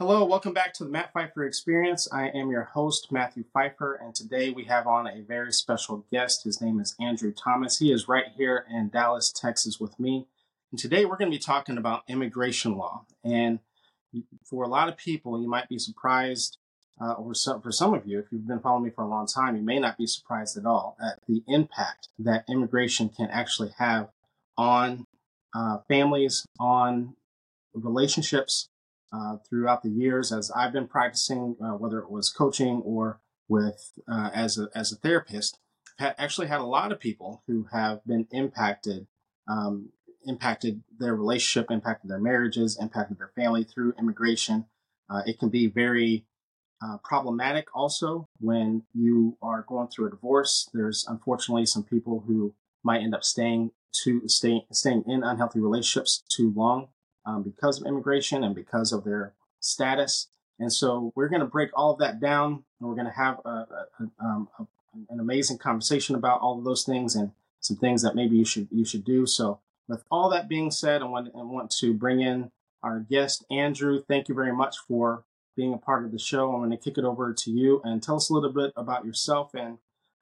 Hello, welcome back to the Matt Phifer Experience. I am your host, Matthew Phifer, and today we have on a very special guest. His name is Andrew Thomas. He is right here in Dallas, Texas with me. And today we're going to be talking about immigration law. And for a lot of people, you might be surprised, uh, or for some of you, if you've been following me for a long time, you may not be surprised at all at the impact that immigration can actually have on uh, families, on relationships, uh, throughout the years as I've been practicing, uh, whether it was coaching or with uh, as a as a therapist. Ha- actually, had a lot of people who have been impacted, um, impacted their relationship, impacted their marriages, impacted their family through immigration. Uh, it can be very uh, problematic also when you are going through a divorce. There's unfortunately some people who might end up staying to staying staying in unhealthy relationships too long um, because of immigration and because of their status. And so we're going to break all of that down and we're going to have a, a, um, a, an amazing conversation about all of those things and some things that maybe you should you should do. So with all that being said, I want, I want to bring in our guest, Andrew. Thank you very much for being a part of the show. I'm going to kick it over to you and tell us a little bit about yourself and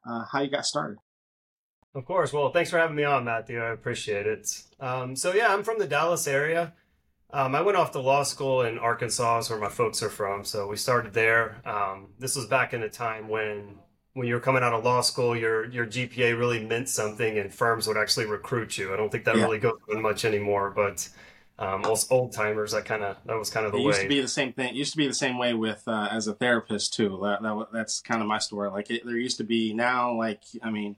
uh, how you got started. Of course. Well, thanks for having me on, Matthew. I appreciate it. Um, so, yeah, I'm from the Dallas area. Um, I went off to law school in Arkansas, where my folks are from. So we started there. Um, this was back in a time when when you were coming out of law school, your your GPA really meant something, and firms would actually recruit you. I don't think that yeah. really goes on much anymore, but um, most old timers, that kind of that was kind of the it way. Used to be the same thing. It used to be the same way with uh, as a therapist too. That, that that's kind of my story. Like it, there used to be now, like I mean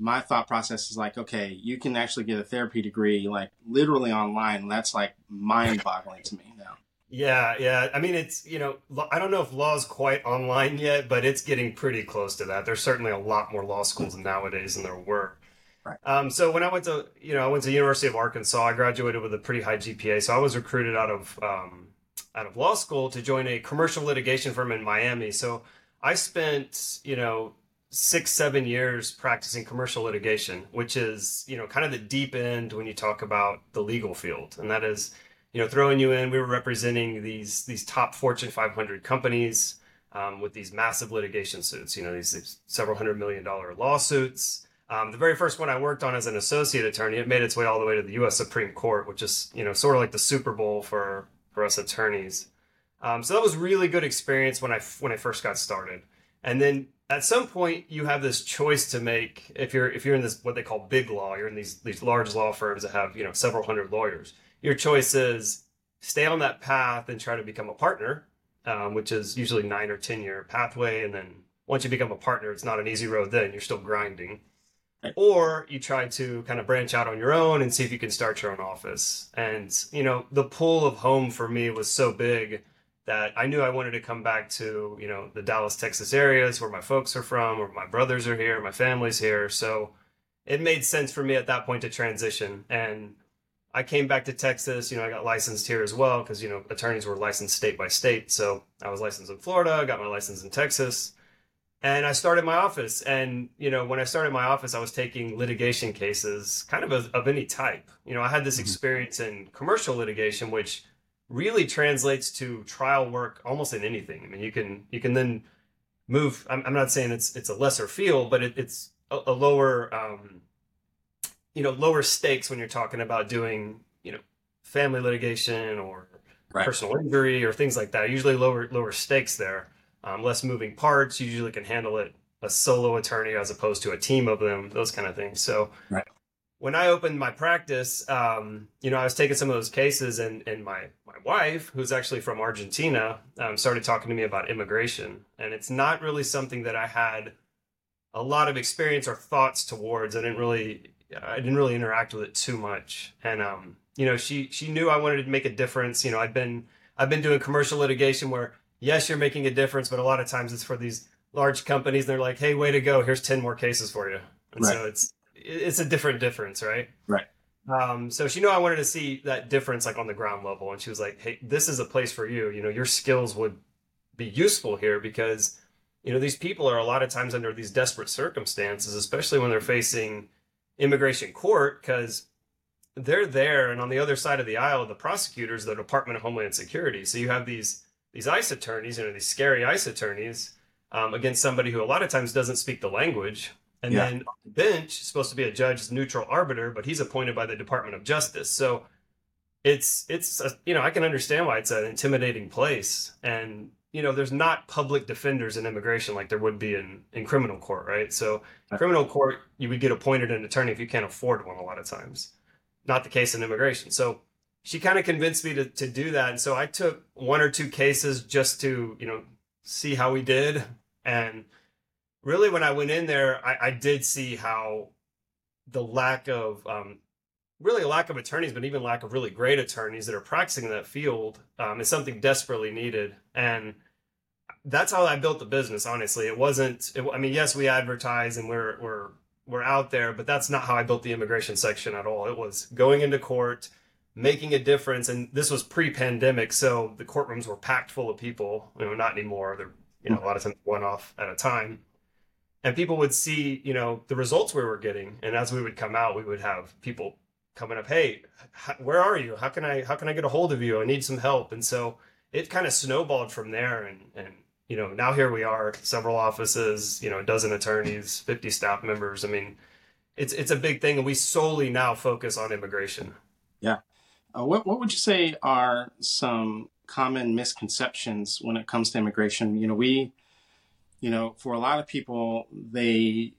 my thought process is like, okay, you can actually get a therapy degree like literally online. That's like mind boggling to me now. Yeah, yeah. I mean, it's, you know, I don't know if law is quite online yet, but it's getting pretty close to that. There's certainly a lot more law schools nowadays than there were. Right. Um, so when I went to, you know, I went to University of Arkansas, I graduated with a pretty high GPA. So I was recruited out of, um, out of law school to join a commercial litigation firm in Miami. So I spent, you know, six seven years practicing commercial litigation which is you know kind of the deep end when you talk about the legal field. And that is you know throwing you in we were representing these these top fortune 500 companies um, with these massive litigation suits you know these, these several hundred million dollar lawsuits. Um, the very first one i worked on as an associate attorney it made its way all the way to the us supreme court which is you know sort of like the super bowl for for us attorneys. Um, so that was really good experience when i when i first got started. And then at some point you have this choice to make if you're if you're in this what they call big law you're in these these large law firms that have you know several hundred lawyers. Your choice is stay on that path and try to become a partner um, which is usually nine or ten year pathway. And then once you become a partner it's not an easy road then. You're still grinding. Or you try to kind of branch out on your own and see if you can start your own office. And you know the pull of home for me was so big that I knew I wanted to come back to, you know, the Dallas, Texas areas where my folks are from, where my brothers are here, my family's here. So it made sense for me at that point to transition. And I came back to Texas, you know, I got licensed here as well because, you know, attorneys were licensed state by state. So I was licensed in Florida, I got my license in Texas. And I started my office. And, you know, when I started my office, I was taking litigation cases kind of of, of any type. You know, I had this mm-hmm. experience in commercial litigation, which really translates to trial work almost in anything. I mean, you can you can then move. I'm, I'm not saying it's it's a lesser field, but it, it's a, a lower um, you know lower stakes when you're talking about doing you know family litigation or right. personal injury or things like that. Usually lower lower stakes there, um, less moving parts. You usually can handle it a solo attorney as opposed to a team of them. Those kind of things. So. Right when I opened my practice, um, you know, I was taking some of those cases, and and my my wife, who's actually from Argentina, um, started talking to me about immigration, and it's not really something that I had a lot of experience or thoughts towards. I didn't really, I didn't really interact with it too much, and um, you know, she she knew I wanted to make a difference. You know, I'd been I've been doing commercial litigation where yes, you're making a difference, but a lot of times it's for these large companies. And they're like, hey, way to go! Here's ten more cases for you, and right. so it's it's a different difference, right? Right. Um, so she knew I wanted to see that difference like on the ground level, and she was like, "Hey, this is a place for you. You know, your skills would be useful here because." You know, these people are a lot of times under these desperate circumstances, especially when they're facing immigration court, because they're there and on the other side of the aisle the prosecutors the department of homeland security so you have these these ICE attorneys, you know, these scary ICE attorneys, um, against somebody who a lot of times doesn't speak the language. And yeah. then on the bench, supposed to be a judge, neutral arbiter, but he's appointed by the Department of Justice. So it's it's a, you know I can understand why it's an intimidating place, and you know there's not public defenders in immigration like there would be in in criminal court, right? So criminal court, you would get appointed an attorney if you can't afford one a lot of times. Not the case in immigration. So she kind of convinced me to, to do that. And so I took one or two cases just to, you know, see how we did. And really, when I went in there, I, I did see how the lack of, um, really lack of attorneys, but even lack of really great attorneys that are practicing in that field um, is something desperately needed. And that's how I built the business. Honestly, it wasn't. It, I mean, yes, we advertise and we're we're we're out there, but that's not how I built the immigration section at all. It was going into court making a difference. And this was pre-pandemic, so the courtrooms were packed full of people. You know, not anymore. They're you know a lot of times one off at a time, and people would see you know the results we were getting. And as we would come out, we would have people coming up, hey, where are you? How can I how can I get a hold of you? I need some help. And so it kind of snowballed from there, and and you know now here we are, several offices, you know, a dozen attorneys, fifty staff members. I mean. It's, it's a big thing, and we solely now focus on immigration. Yeah, uh, what what would you say are some common misconceptions when it comes to immigration? You know, we, you know, for a lot of people, they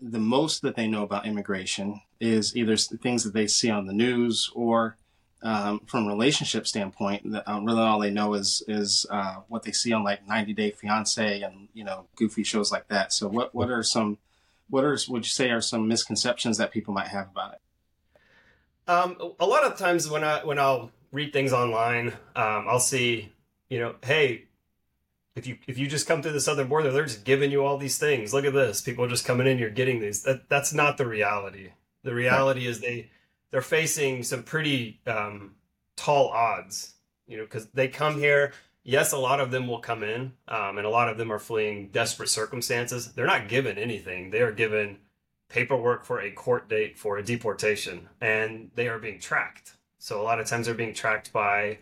the most that they know about immigration is either things that they see on the news or um, from a relationship standpoint, um, really all they know is is uh, what they see on like 90 Day Fiance and you know goofy shows like that. So what what are some what are would you say are some misconceptions that people might have about it? Um, a lot of times when I when I'll read things online, um, I'll see, you know, hey, if you if you just come through the southern border, they're just giving you all these things. Look at this, people are just coming in, you're getting these. That that's not the reality. The reality is they they're facing some pretty um, tall odds, you know, because they come here. Yes, a lot of them will come in, um, and a lot of them are fleeing desperate circumstances. They're not given anything. They are given paperwork for a court date for a deportation, and they are being tracked. So a lot of times they're being tracked by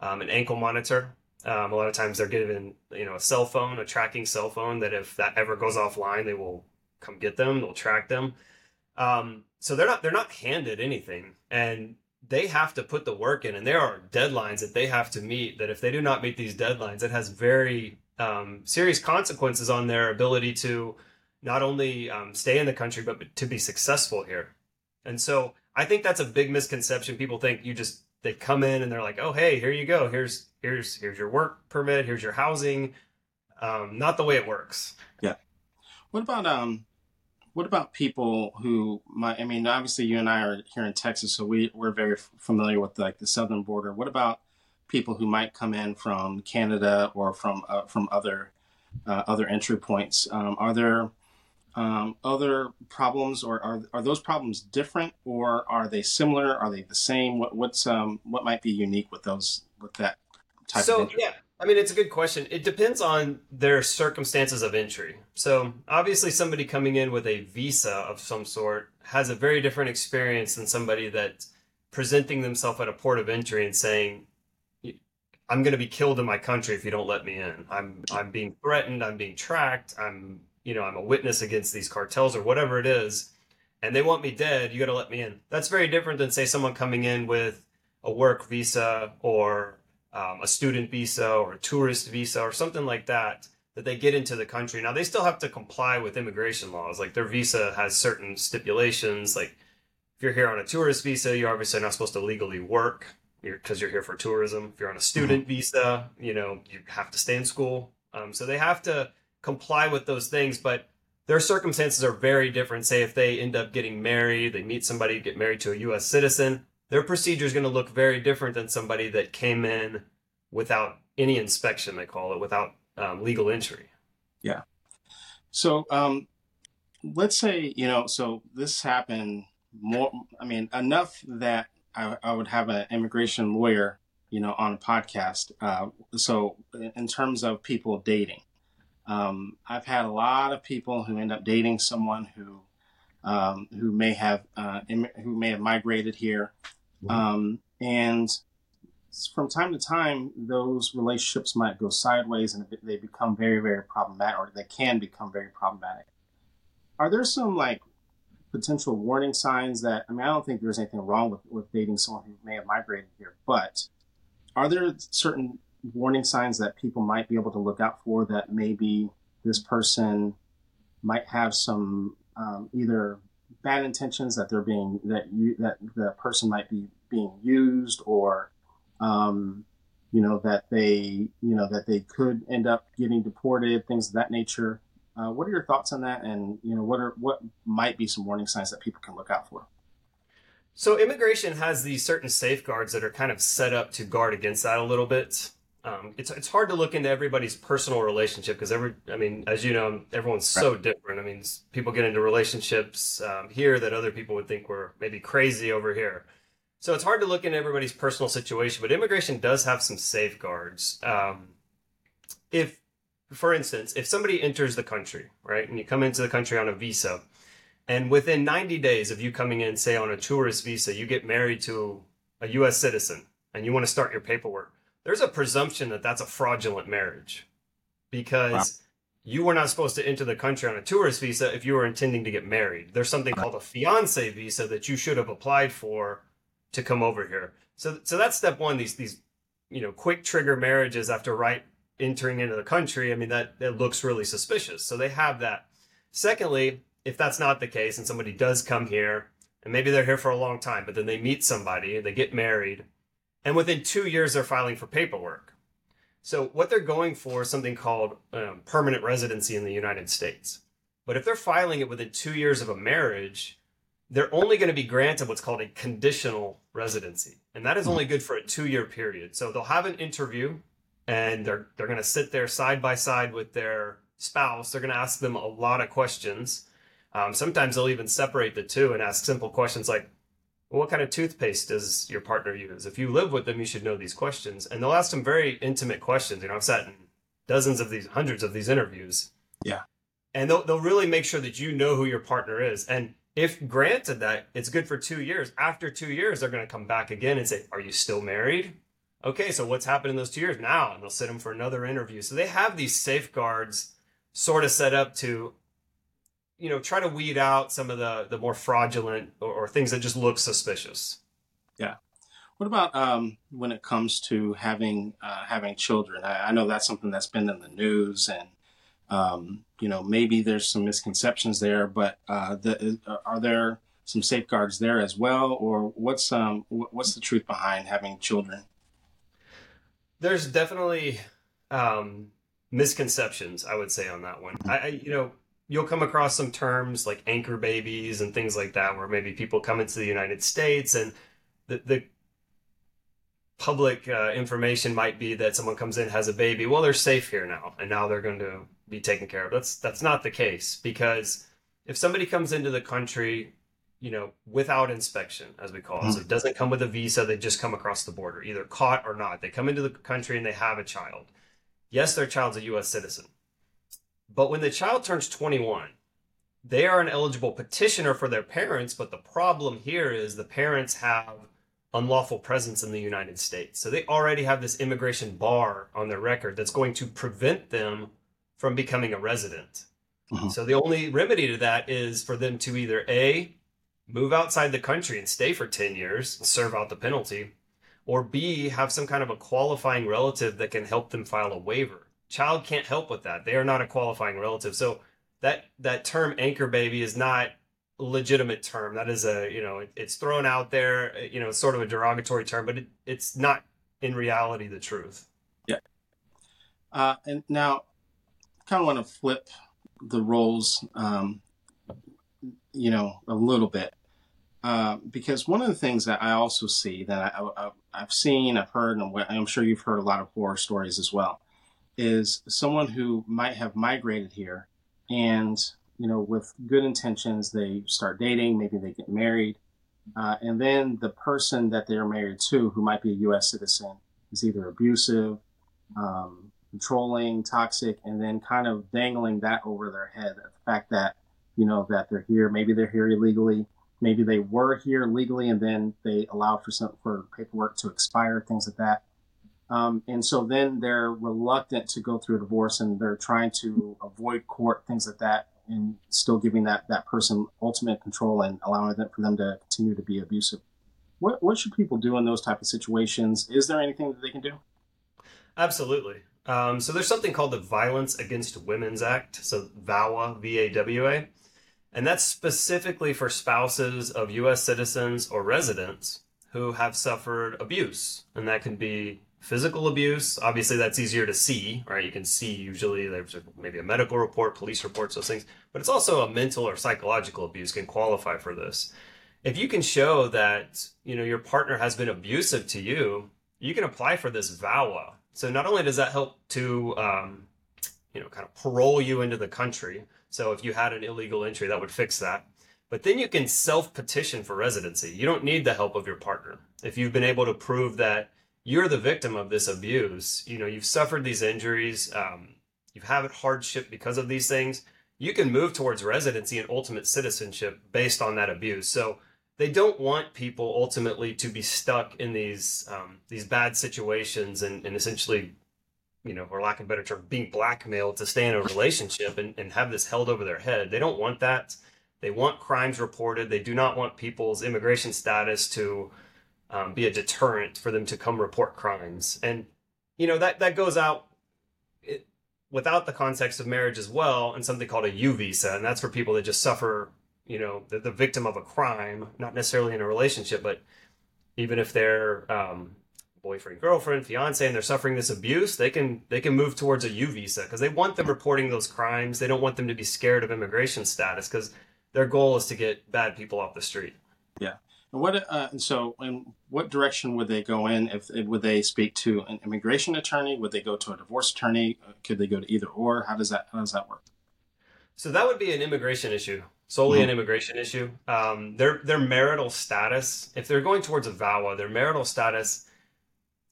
um, an ankle monitor. Um, a lot of times they're given, you know, a cell phone, a tracking cell phone that if that ever goes offline, they will come get them. They'll track them. Um, so they're not they're not handed anything, and they have to put the work in. And there are deadlines that they have to meet. That if they do not meet these deadlines, it has very um, serious consequences on their ability to not only um, stay in the country but to be successful here. And so I think that's a big misconception. People think you just they come in and they're like, oh hey, here you go. Here's here's here's your work permit. Here's your housing. Um, not the way it works. Yeah. What about um, what about people who might? I mean, obviously you and I are here in Texas, so we we're very familiar with like the southern border. What about people who might come in from Canada or from uh, from other uh, other entry points? Um, are there um, other problems, or are are those problems different, or are they similar? Are they the same? What what's um what might be unique with those with that type so, of yeah. I mean, it's a good question. It depends on their circumstances of entry. So, obviously, somebody coming in with a visa of some sort has a very different experience than somebody that's presenting themselves at a port of entry and saying, "I'm going to be killed in my country if you don't let me in. I'm I'm being threatened. I'm being tracked. I'm you know, I'm a witness against these cartels or whatever it is, and they want me dead, you got to let me in. That's very different than, say, someone coming in with a work visa or um, a student visa or a tourist visa or something like that that they get into the country. Now, they still have to comply with immigration laws. Like their visa has certain stipulations. Like if you're here on a tourist visa, you're obviously not supposed to legally work because you're, you're, here for tourism. If you're on a student mm-hmm. visa, you know, you have to stay in school. Um, so they have to comply with those things, but their circumstances are very different. Say if they end up getting married, they meet somebody, get married to a U.S. citizen, their procedure is going to look very different than somebody that came in without any inspection, they call it, without um, legal entry. Yeah. So um, let's say, you know, so this happened more, I mean, enough that I, I would have an immigration lawyer, you know, on a podcast. Uh, so in terms of people dating, um, I've had a lot of people who end up dating someone who um, who may have uh, Im- who may have migrated here, um, and from time to time, those relationships might go sideways and they become very, very problematic, or they can become very problematic. Are there some like potential warning signs that I mean, I don't think there's anything wrong with, with dating someone who may have migrated here, but are there certain warning signs that people might be able to look out for that maybe this person might have some um, either bad intentions that they're being that you that the person might be being used or um, you know that they you know that they could end up getting deported things of that nature. Uh, what are your thoughts on that? And you know what are what might be some warning signs that people can look out for? So immigration has these certain safeguards that are kind of set up to guard against that a little bit um, it's it's hard to look into everybody's personal relationship because every I mean as you know everyone's so different. I mean people get into relationships um, here that other people would think were maybe crazy over here. So it's hard to look into everybody's personal situation, but immigration does have some safeguards. Um, if, for instance, if somebody enters the country, right, and you come into the country on a visa, and within 90 days of you coming in, say on a tourist visa, you get married to a U.S. citizen and you want to start your paperwork there's a presumption that that's a fraudulent marriage because wow. you were not supposed to enter the country on a tourist visa if you were intending to get married. There's something called a fiance visa that you should have applied for to come over here. So so that's step one. These these you know quick trigger marriages after right entering into the country. I mean that that looks really suspicious. So they have that. Secondly, if that's not the case and somebody does come here and maybe they're here for a long time, but then they meet somebody, and they get married, and within two years they're filing for paperwork. So what they're going for is something called um, permanent residency in the United States. But if they're filing it within two years of a marriage, they're only going to be granted what's called a conditional residency, and that is only good for a two-year period. So they'll have an interview, and they're they're going to sit there side by side with their spouse. They're going to ask them a lot of questions. Um, sometimes they'll even separate the two and ask simple questions like, what kind of toothpaste does your partner use? If you live with them, you should know these questions. And they'll ask some very intimate questions. You know, I've sat in dozens of these, hundreds of these interviews. Yeah. And they'll, they'll really make sure that you know who your partner is. And if granted that it's good for two years, after two years, they're going to come back again and say, Are you still married? Okay, so what's happened in those two years now? And they'll sit them for another interview. So they have these safeguards sort of set up to you know try to weed out some of the the more fraudulent or, or things that just look suspicious. Yeah. What about um, when it comes to having uh, having children? I, I, know that's something that's been in the news and um, you know maybe there's some misconceptions there but uh, the, uh, are there some safeguards there as well? Or what's um what's the truth behind having children? There's definitely um, misconceptions i would say on that one. I, I you know you'll come across some terms like anchor babies and things like that, where maybe people come into the United States and the, the public uh, information might be that someone comes in has a baby. Well, they're safe here now, and now they're going to be taken care of. That's that's not the case because if somebody comes into the country, you know, without inspection, as we call it, mm-hmm. so it doesn't come with a visa, they just come across the border, either caught or not. They come into the country and they have a child. Yes, their child's a U.S. citizen but when the child turns 21, they are an eligible petitioner for their parents. But the problem here is the parents have unlawful presence in the United States. So they already have this immigration bar on their record that's going to prevent them from becoming a resident. Uh-huh. So the only remedy to that is for them to either A, move outside the country and stay for 10 years and serve out the penalty, or B, have some kind of a qualifying relative that can help them file a waiver child can't help with that. They are not a qualifying relative. So that that term anchor baby is not legitimate term. That is a you know it, it's thrown out there. You know, sort of a derogatory term, but it, it's not in reality the truth. Yeah. Uh, and now, kind of want to flip the roles, um, you know, a little bit. Uh, because one of the things that I also see that I, have seen, I've heard, and I'm sure you've heard a lot of horror stories as well, is someone who might have migrated here and you know with good intentions they start dating maybe they get married uh, and then the person that they're married to who might be a us citizen is either abusive um, controlling toxic and then kind of dangling that over their head the fact that you know that they're here maybe they're here illegally maybe they were here legally and then they allow for some for paperwork to expire, things like that. Um, and so then they're reluctant to go through a divorce and they're trying to avoid court, things like that, and still giving that, that person ultimate control and allowing them for them to continue to be abusive. What, what should people do in those type of situations? Is there anything that they can do? Absolutely. Um, so there's something called the Violence Against Women's Act, so VAWA, V-A-W-A, and that's specifically for spouses of U.S. citizens or residents who have suffered abuse, and that can be physical abuse. Obviously, that's easier to see, right? You can see usually there's maybe a medical report, police reports, those things, but it's also a mental or psychological abuse can qualify for this. If you can show that you know your partner has been abusive to you, you can apply for this VAWA. So not only does that help to um, you know kind of parole you into the country, so if you had an illegal entry, that would fix that. But then you can self petition for residency. You don't need the help of your partner. If you've been able to prove that you're the victim of this abuse, you know, you've suffered these injuries, um, you've had hardship because of these things, you can move towards residency and ultimate citizenship based on that abuse. So they don't want people ultimately to be stuck in these um, these bad situations and, and essentially you know, for lack of a better term, being blackmailed to stay in a relationship and, and have this held over their head. They don't want that. They want crimes reported. They do not want people's immigration status to um, be a deterrent for them to come report crimes. And, you know, that, that goes out it, without the context of marriage as well and something called a U visa. And that's for people that just suffer, you know, the, the victim of a crime, not necessarily in a relationship, but even if they're, um, boyfriend, girlfriend, fiance, and they're suffering this abuse, they can they can move towards a U visa because they want them reporting those crimes. They don't want them to be scared of immigration status because their goal is to get bad people off the street. Yeah. And what uh, and so in what direction would they go in? If would they speak to an immigration attorney? Would they go to a divorce attorney? Could they go to either or? How does that how does that work? So that would be an immigration issue, solely mm-hmm. an immigration issue. Um, their their marital status, if they're going towards a VAWA, their marital status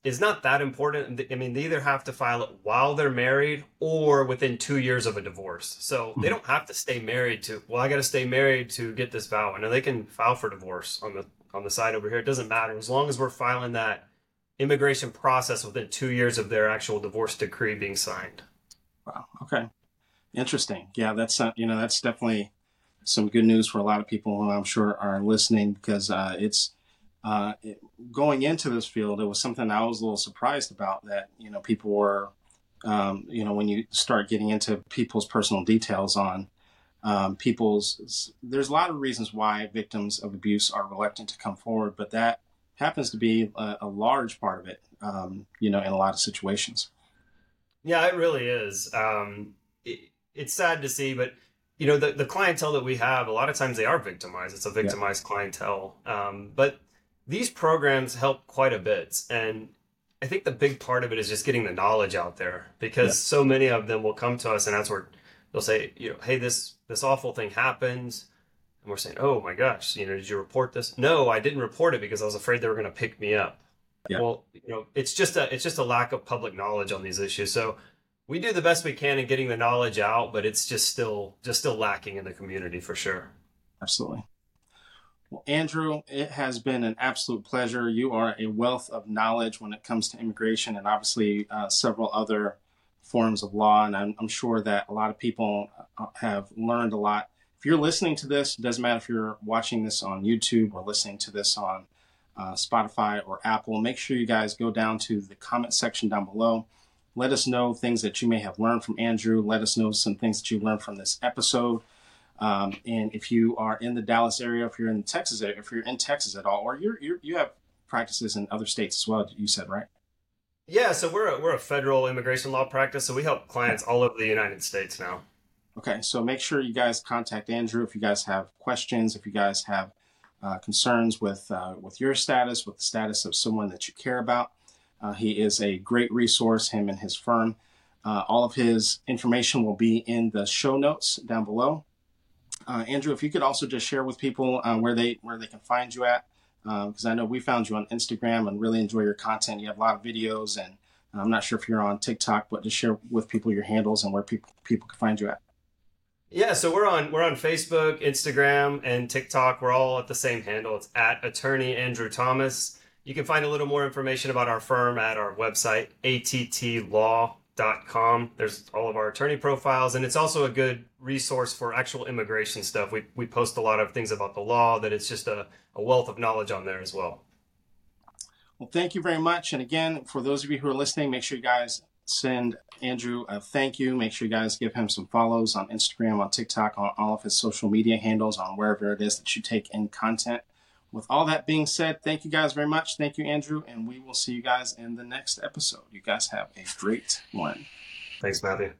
is not that important. I mean, they either have to file it while they're married or within two years of a divorce. So they hmm. don't have to stay married to. Well, I got to stay married to get this vow. And they can file for divorce on the on the side over here. It doesn't matter as long as we're filing that immigration process within two years of their actual divorce decree being signed. Wow. Okay. Interesting. Yeah, that's uh, you know that's definitely some good news for a lot of people who I'm sure are listening because uh, it's uh, it, going into this field, it was something I was a little surprised about that, you know, people were, um, you know, when you start getting into people's personal details on um, people's, there's a lot of reasons why victims of abuse are reluctant to come forward, but that happens to be a, a large part of it, um, you know, in a lot of situations. Yeah, it really is. Um, it, it's sad to see, but you know, the, the clientele that we have, a lot of times they are victimized. It's a victimized yeah. clientele. Um, but these programs help quite a bit. And I think the big part of it is just getting the knowledge out there because yeah. so many of them will come to us and that's where they'll say, you know, hey, this this awful thing happened. And we're saying, oh my gosh, you know, did you report this? No, I didn't report it because I was afraid they were going to pick me up. Yeah. Well, you know, it's just a it's just a lack of public knowledge on these issues. So we do the best we can in getting the knowledge out, but it's just still just still lacking in the community for sure. Absolutely. Well, Andrew, it has been an absolute pleasure. You are a wealth of knowledge when it comes to immigration and obviously uh, several other forms of law. And I'm, I'm, sure that a lot of people uh, have learned a lot. If you're listening to this, it doesn't matter if you're watching this on YouTube or listening to this on uh, Spotify or Apple, make sure you guys go down to the comment section down below. Let us know things that you may have learned from Andrew. Let us know some things that you learned from this episode. Um, and if you are in the Dallas area, if you're in Texas, if you're in Texas at all, or you're, you're you have practices in other states as well, you said, right? Yeah, so we're a, we're a federal immigration law practice, so we help clients all over the United States now. Okay, so make sure you guys contact Andrew if you guys have questions, if you guys have uh, concerns with uh, with your status, with the status of someone that you care about. Uh, he is a great resource. Him and his firm. Uh, all of his information will be in the show notes down below. Uh, Andrew, if you could also just share with people uh, where they where they can find you at, because um, I know we found you on Instagram and really enjoy your content. You have a lot of videos, and I'm not sure if you're on TikTok, but just share with people your handles and where people people can find you at. Yeah, so we're on we're on Facebook, Instagram, and TikTok. We're all at the same handle. It's at Attorney Andrew Thomas. You can find a little more information about our firm at our website, attlaw.com. There's all of our attorney profiles, and it's also a good resource for actual immigration stuff. We, we post a lot of things about the law, that it's just a, a wealth of knowledge on there as well. Well, thank you very much. And again, for those of you who are listening, make sure you guys send Andrew a thank you. Make sure you guys give him some follows on Instagram, on TikTok, on all of his social media handles, on wherever it is that you take in content. With all that being said, thank you guys very much. Thank you, Andrew, and we will see you guys in the next episode. You guys have a great one. Thanks, Matthew.